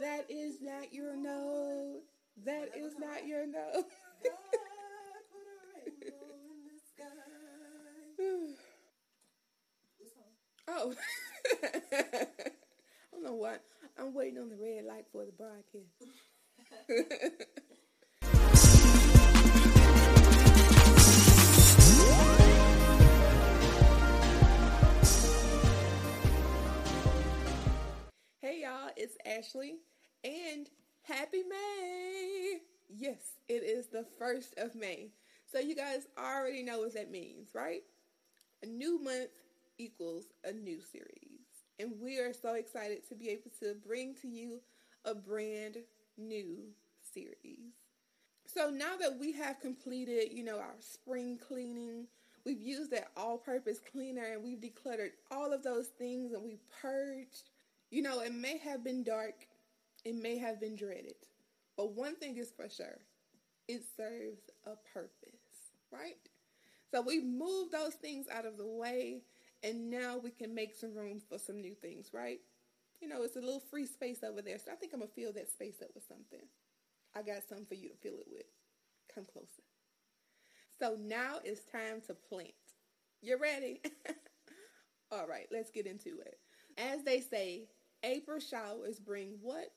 That is not your note. That is not your note. oh. I don't know what. I'm waiting on the red light for the broadcast. and happy May. Yes, it is the 1st of May. So you guys already know what that means, right? A new month equals a new series. And we are so excited to be able to bring to you a brand new series. So now that we have completed, you know, our spring cleaning, we've used that all-purpose cleaner and we've decluttered all of those things and we've purged. You know, it may have been dark, it may have been dreaded, but one thing is for sure, it serves a purpose, right? So we've moved those things out of the way and now we can make some room for some new things, right? You know, it's a little free space over there. So I think I'm to fill that space up with something. I got something for you to fill it with. Come closer. So now it's time to plant. You ready? All right, let's get into it. As they say, April showers bring what?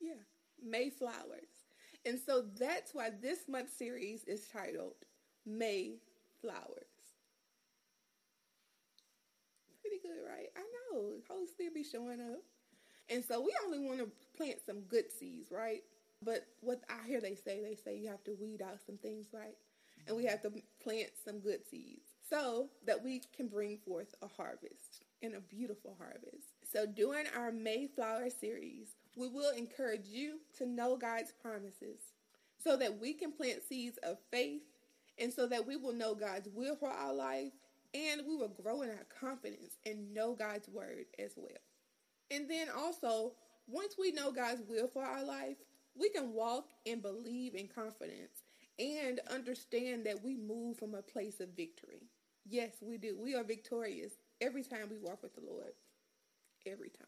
Yeah, May flowers. And so that's why this month's series is titled May Flowers. Pretty good, right? I know. Holy Spirit be showing up. And so we only want to plant some good seeds, right? But what I hear they say, they say you have to weed out some things, right? And we have to plant some good seeds so that we can bring forth a harvest and a beautiful harvest. So during our Mayflower series, we will encourage you to know God's promises so that we can plant seeds of faith and so that we will know God's will for our life and we will grow in our confidence and know God's word as well. And then also, once we know God's will for our life, we can walk and believe in confidence and understand that we move from a place of victory. Yes, we do. We are victorious every time we walk with the Lord. Every time.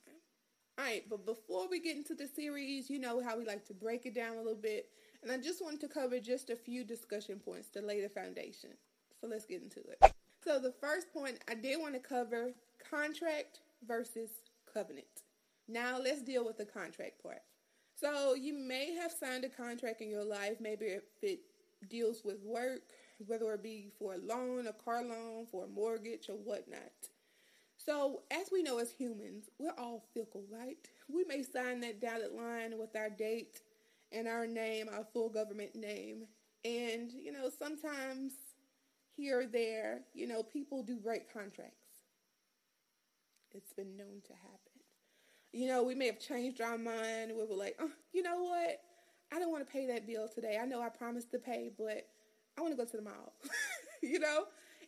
All right, but before we get into the series, you know how we like to break it down a little bit. And I just wanted to cover just a few discussion points to lay the foundation. So let's get into it. So the first point I did want to cover contract versus covenant. Now let's deal with the contract part. So you may have signed a contract in your life, maybe if it deals with work, whether it be for a loan, a car loan, for a mortgage, or whatnot. So, as we know as humans, we're all fickle, right? We may sign that dotted line with our date and our name, our full government name. And, you know, sometimes here or there, you know, people do break contracts. It's been known to happen. You know, we may have changed our mind. We were like, oh, you know what? I don't want to pay that bill today. I know I promised to pay, but I want to go to the mall. you know,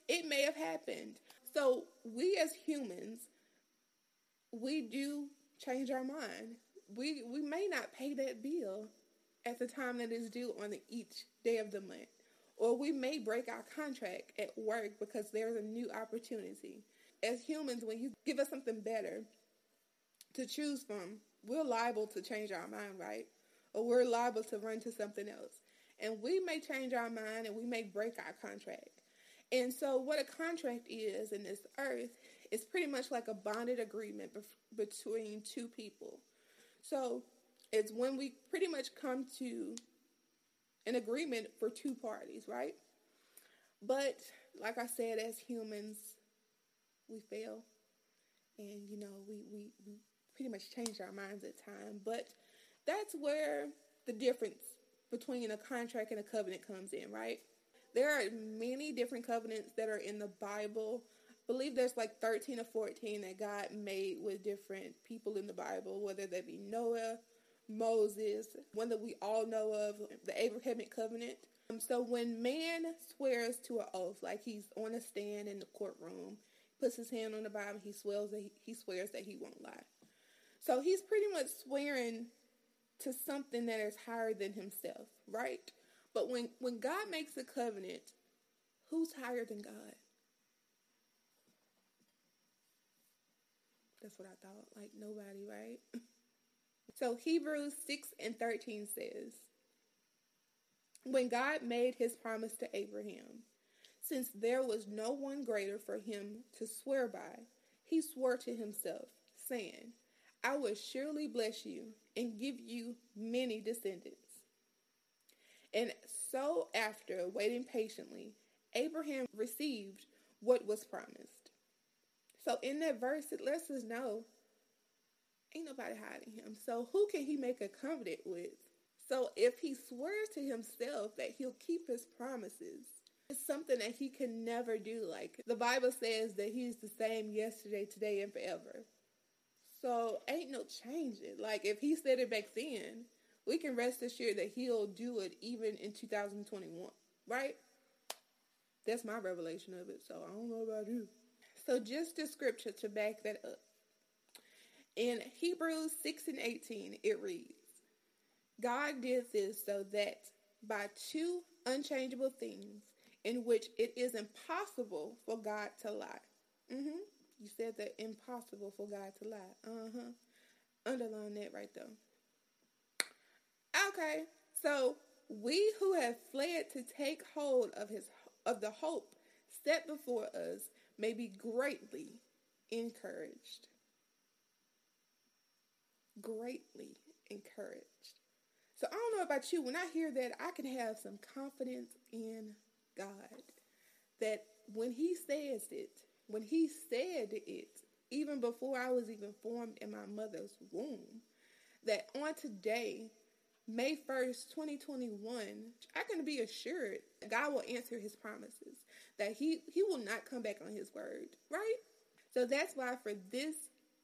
it may have happened. So we as humans, we do change our mind. We we may not pay that bill at the time that is due on each day of the month. Or we may break our contract at work because there's a new opportunity. As humans, when you give us something better to choose from, we're liable to change our mind, right? Or we're liable to run to something else. And we may change our mind and we may break our contract. And so, what a contract is in this earth is pretty much like a bonded agreement bef- between two people. So, it's when we pretty much come to an agreement for two parties, right? But, like I said, as humans, we fail. And, you know, we, we, we pretty much change our minds at times. But that's where the difference between a contract and a covenant comes in, right? There are many different covenants that are in the Bible. I believe there's like 13 or 14 that God made with different people in the Bible, whether they be Noah, Moses, one that we all know of, the Abrahamic covenant. Um, so when man swears to an oath, like he's on a stand in the courtroom, puts his hand on the Bible, he swears that he, he swears that he won't lie. So he's pretty much swearing to something that is higher than himself, right? But when, when God makes a covenant, who's higher than God? That's what I thought. Like nobody, right? So Hebrews 6 and 13 says, When God made his promise to Abraham, since there was no one greater for him to swear by, he swore to himself, saying, I will surely bless you and give you many descendants. And so, after waiting patiently, Abraham received what was promised. So, in that verse, it lets us know ain't nobody hiding him. So, who can he make a covenant with? So, if he swears to himself that he'll keep his promises, it's something that he can never do. Like the Bible says that he's the same yesterday, today, and forever. So ain't no changing. Like if he said it back then, we can rest assured that he'll do it even in 2021, right? That's my revelation of it. So I don't know about you. So just the scripture to back that up. In Hebrews 6 and 18, it reads, God did this so that by two unchangeable things, in which it is impossible for God to lie. Mm-hmm. You said that impossible for God to lie. Uh-huh. Underline that right there. Okay. So we who have fled to take hold of his of the hope set before us may be greatly encouraged. Greatly encouraged. So I don't know about you. When I hear that, I can have some confidence in God that when He says it, when He said it, even before I was even formed in my mother's womb, that on today, May 1st, 2021, I can be assured God will answer his promises, that he, he will not come back on his word, right? So that's why for this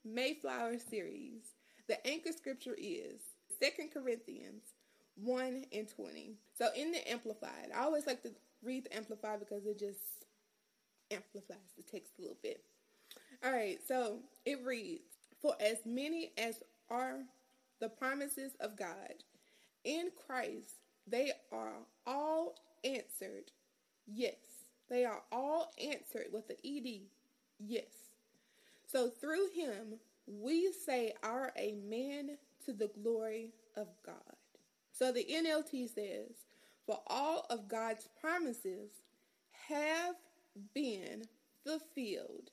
Mayflower series, the anchor scripture is 2 Corinthians 1 and 20. So in the Amplified, I always like to read the Amplified because it just amplifies the text a little bit. All right, so it reads For as many as are the promises of God in Christ, they are all answered. Yes. They are all answered with the ED. Yes. So through him, we say our amen to the glory of God. So the NLT says, for all of God's promises have been fulfilled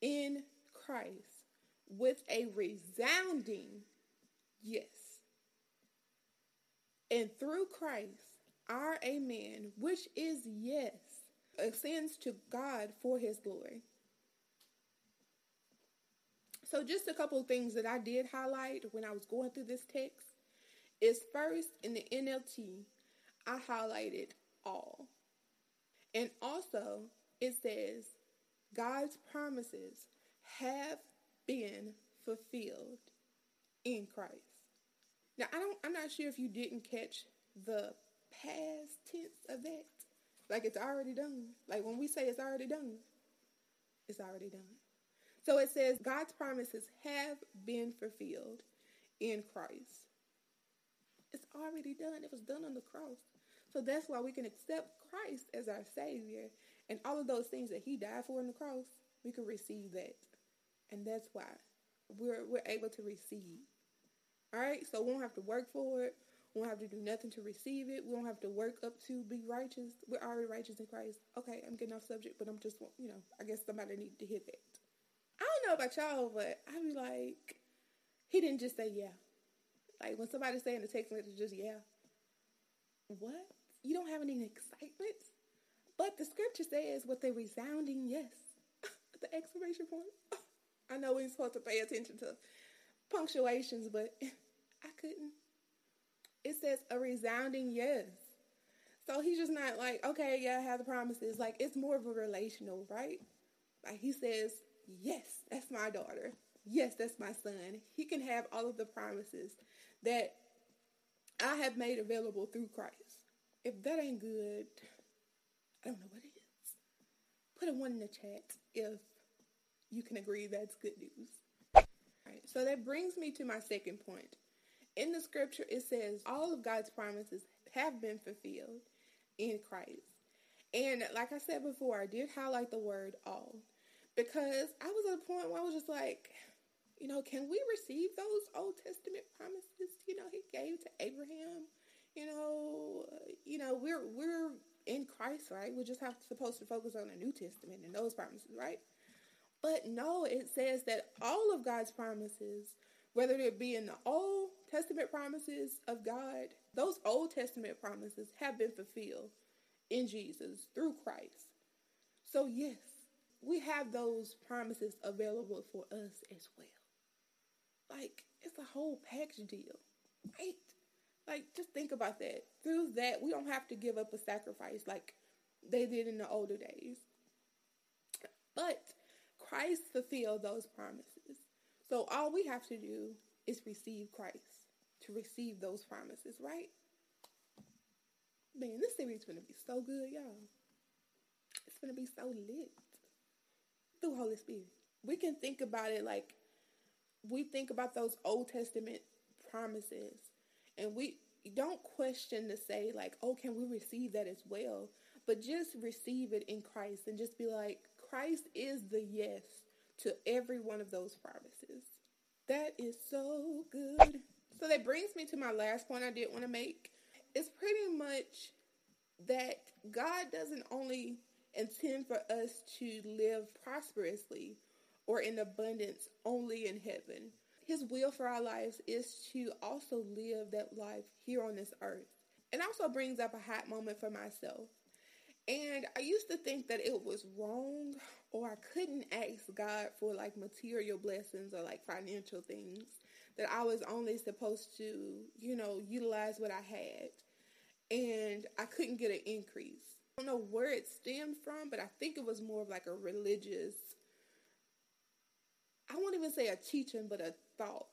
in Christ with a resounding yes. And through Christ, our amen, which is yes, ascends to God for his glory. So, just a couple of things that I did highlight when I was going through this text is first in the NLT, I highlighted all. And also, it says, God's promises have been fulfilled in Christ. Now, I don't I'm not sure if you didn't catch the past tense of that. Like it's already done. Like when we say it's already done, it's already done. So it says God's promises have been fulfilled in Christ. It's already done. It was done on the cross. So that's why we can accept Christ as our Savior and all of those things that He died for on the cross. We can receive that, and that's why we're we're able to receive. All right, so we don't have to work for it. We don't have to do nothing to receive it. We don't have to work up to be righteous. We're already righteous in Christ. Okay, I'm getting off subject, but I'm just, you know, I guess somebody needed to hear that. I don't know about y'all, but I be like, he didn't just say yeah. Like when somebody's saying the text message, just yeah. What? You don't have any excitement? But the scripture says with a resounding yes. the exclamation point. I know we're supposed to pay attention to punctuations, but I couldn't. It says a resounding yes. So he's just not like, okay, yeah, I have the promises. Like it's more of a relational, right? Like he says, yes, that's my daughter. Yes, that's my son. He can have all of the promises that I have made available through Christ. If that ain't good, I don't know what it is. Put a one in the chat if you can agree that's good news. So that brings me to my second point. In the scripture, it says all of God's promises have been fulfilled in Christ. And like I said before, I did highlight the word all because I was at a point where I was just like, You know, can we receive those Old Testament promises? You know, He gave to Abraham. You know, you know, we're we're in Christ, right? We're just have supposed to focus on the New Testament and those promises, right? But no, it says that all of God's promises, whether it be in the Old Testament promises of God, those Old Testament promises have been fulfilled in Jesus through Christ. So, yes, we have those promises available for us as well. Like, it's a whole package deal, right? Like, just think about that. Through that, we don't have to give up a sacrifice like they did in the older days. But Christ fulfilled those promises. So all we have to do is receive Christ to receive those promises, right? Man, this series is going to be so good, y'all. It's going to be so lit through Holy Spirit. We can think about it like we think about those Old Testament promises and we don't question to say like, "Oh, can we receive that as well?" But just receive it in Christ and just be like, Christ is the yes to every one of those promises. That is so good. So that brings me to my last point I did want to make. It's pretty much that God doesn't only intend for us to live prosperously or in abundance only in heaven. His will for our lives is to also live that life here on this earth. It also brings up a hot moment for myself. And I used to think that it was wrong or I couldn't ask God for like material blessings or like financial things. That I was only supposed to, you know, utilize what I had. And I couldn't get an increase. I don't know where it stemmed from, but I think it was more of like a religious, I won't even say a teaching, but a thought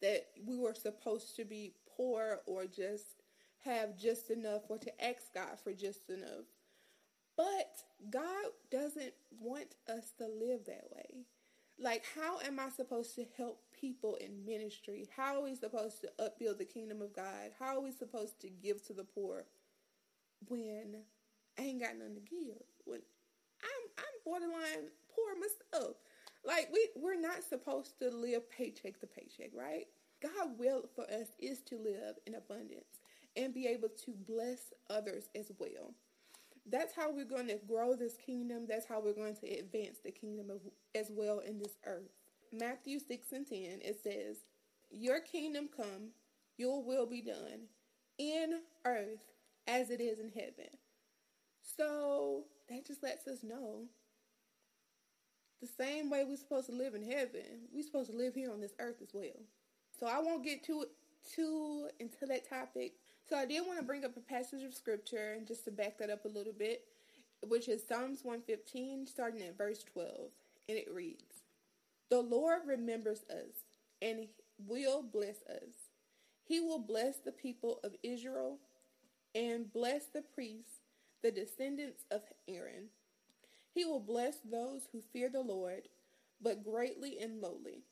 that we were supposed to be poor or just have just enough or to ask God for just enough. But God doesn't want us to live that way. Like, how am I supposed to help people in ministry? How are we supposed to upbuild the kingdom of God? How are we supposed to give to the poor when I ain't got nothing to give? When I'm I'm borderline poor myself. Like we we're not supposed to live paycheck to paycheck, right? God will for us is to live in abundance and be able to bless others as well. That's how we're going to grow this kingdom. That's how we're going to advance the kingdom of, as well in this earth. Matthew 6 and 10, it says, Your kingdom come, your will be done in earth as it is in heaven. So that just lets us know the same way we're supposed to live in heaven, we're supposed to live here on this earth as well. So I won't get too too into that topic so I did want to bring up a passage of scripture and just to back that up a little bit, which is Psalms 115, starting at verse 12. And it reads The Lord remembers us and will bless us. He will bless the people of Israel and bless the priests, the descendants of Aaron. He will bless those who fear the Lord, but greatly and lowly.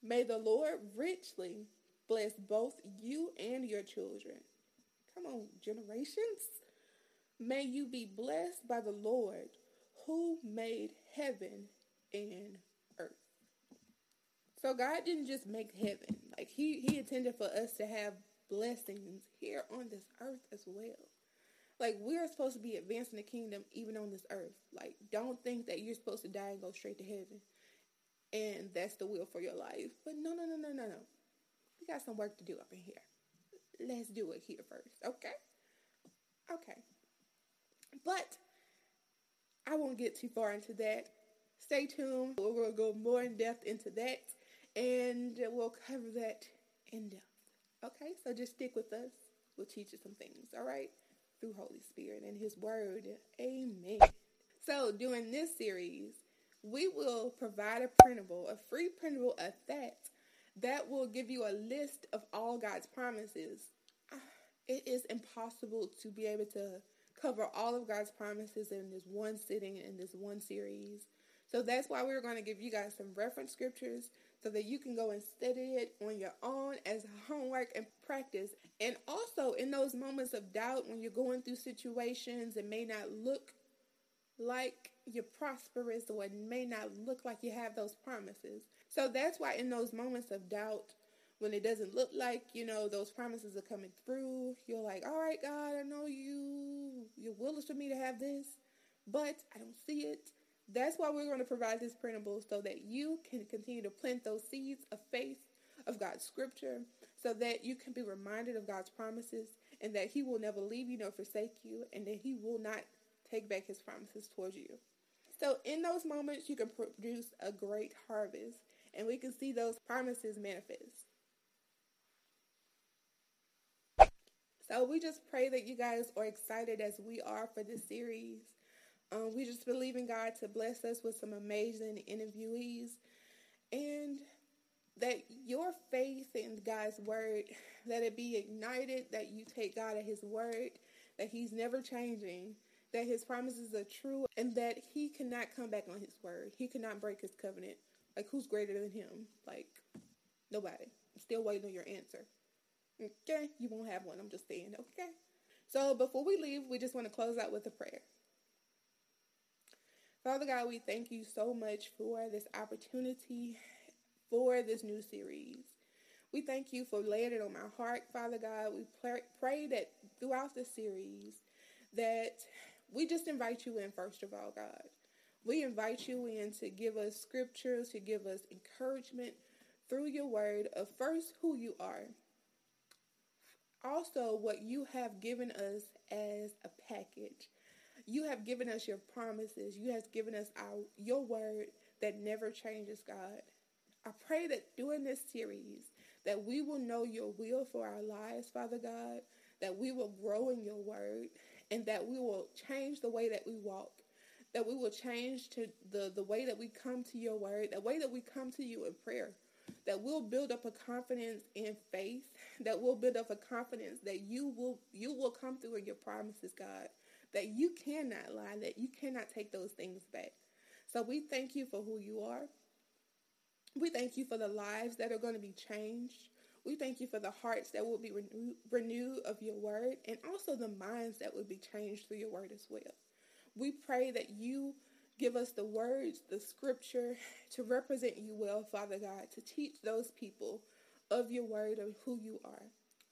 May the Lord richly bless both you and your children. Come on, generations. May you be blessed by the Lord who made heaven and earth. So God didn't just make heaven. Like he he intended for us to have blessings here on this earth as well. Like we're supposed to be advancing the kingdom even on this earth. Like don't think that you're supposed to die and go straight to heaven. And that's the will for your life. But no, no, no, no, no, no. We got some work to do up in here. Let's do it here first, okay? Okay. But I won't get too far into that. Stay tuned. We're going to go more in depth into that and we'll cover that in depth. Okay? So just stick with us. We'll teach you some things, all right? Through Holy Spirit and His Word. Amen. So during this series, we will provide a printable, a free printable of that that will give you a list of all God's promises. Ah, it is impossible to be able to cover all of God's promises in this one sitting in this one series. So that's why we're going to give you guys some reference scriptures so that you can go and study it on your own as homework and practice. And also in those moments of doubt when you're going through situations that may not look like you're prosperous or it may not look like you have those promises. So that's why in those moments of doubt, when it doesn't look like, you know, those promises are coming through, you're like, all right, God, I know you, your will is for me to have this, but I don't see it. That's why we're going to provide this printable so that you can continue to plant those seeds of faith of God's scripture so that you can be reminded of God's promises and that He will never leave you nor forsake you and that He will not take back His promises towards you. So, in those moments, you can produce a great harvest and we can see those promises manifest. So, we just pray that you guys are excited as we are for this series. Um, we just believe in God to bless us with some amazing interviewees and that your faith in God's word, that it be ignited, that you take God at his word, that he's never changing, that his promises are true, and that he cannot come back on his word. He cannot break his covenant. Like, who's greater than him? Like, nobody. I'm still waiting on your answer. Okay? You won't have one. I'm just saying, okay? So, before we leave, we just want to close out with a prayer. Father God, we thank you so much for this opportunity for this new series. We thank you for laying it on my heart, Father God. We pray that throughout the series that we just invite you in first of all, God. We invite you in to give us scriptures, to give us encouragement through your word of first who you are. Also, what you have given us as a package. You have given us your promises. You have given us our your word that never changes, God. I pray that during this series that we will know your will for our lives, Father God, that we will grow in your word, and that we will change the way that we walk, that we will change to the, the way that we come to your word, the way that we come to you in prayer, that we'll build up a confidence in faith, that we'll build up a confidence that you will you will come through in your promises, God, that you cannot lie, that you cannot take those things back. So we thank you for who you are. We thank you for the lives that are going to be changed. We thank you for the hearts that will be renew- renewed of your word and also the minds that will be changed through your word as well. We pray that you give us the words, the scripture to represent you well, Father God, to teach those people of your word of who you are.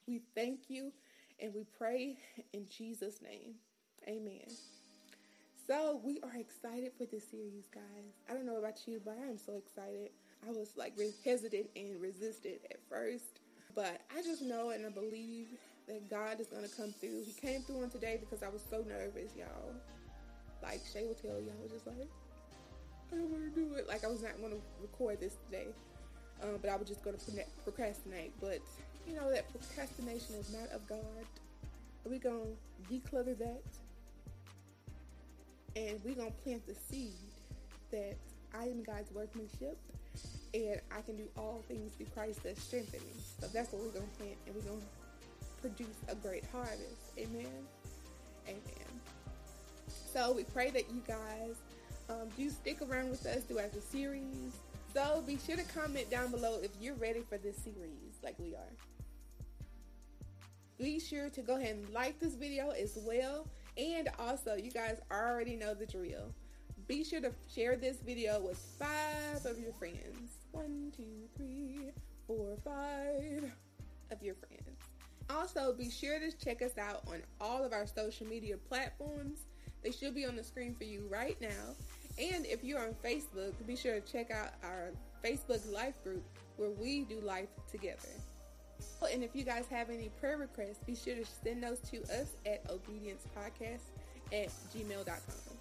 We thank you and we pray in Jesus' name. Amen. So, we are excited for this series, guys. I don't know about you, but I am so excited. I was like hesitant and resistant at first, but I just know and I believe that God is going to come through. He came through on today because I was so nervous, y'all. Like Shay will tell you, I was just like, I don't want to do it. Like I was not going to record this today, um, but I was just going to procrastinate. But you know that procrastination is not of God. We're going to declutter that, and we're going to plant the seed that I am God's workmanship and I can do all things through Christ that strengthen me. So that's what we're to plant, and we're to produce a great harvest. Amen. Amen. So we pray that you guys um, do stick around with us throughout the series. So be sure to comment down below if you're ready for this series, like we are. Be sure to go ahead and like this video as well. And also, you guys already know the drill. Be sure to share this video with five of your friends. One, two, three, four, five of your friends. Also, be sure to check us out on all of our social media platforms. They should be on the screen for you right now. And if you're on Facebook, be sure to check out our Facebook life group where we do life together. And if you guys have any prayer requests, be sure to send those to us at obediencepodcast at gmail.com.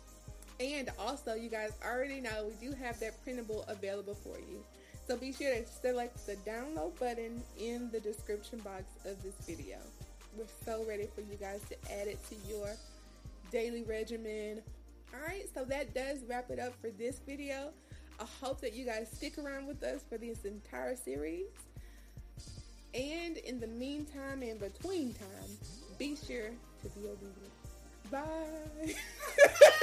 And also, you guys already know we do have that printable available for you. So be sure to select the download button in the description box of this video. We're so ready for you guys to add it to your daily regimen. Alright, so that does wrap it up for this video. I hope that you guys stick around with us for this entire series. And in the meantime and between time, be sure to be obedient. Bye.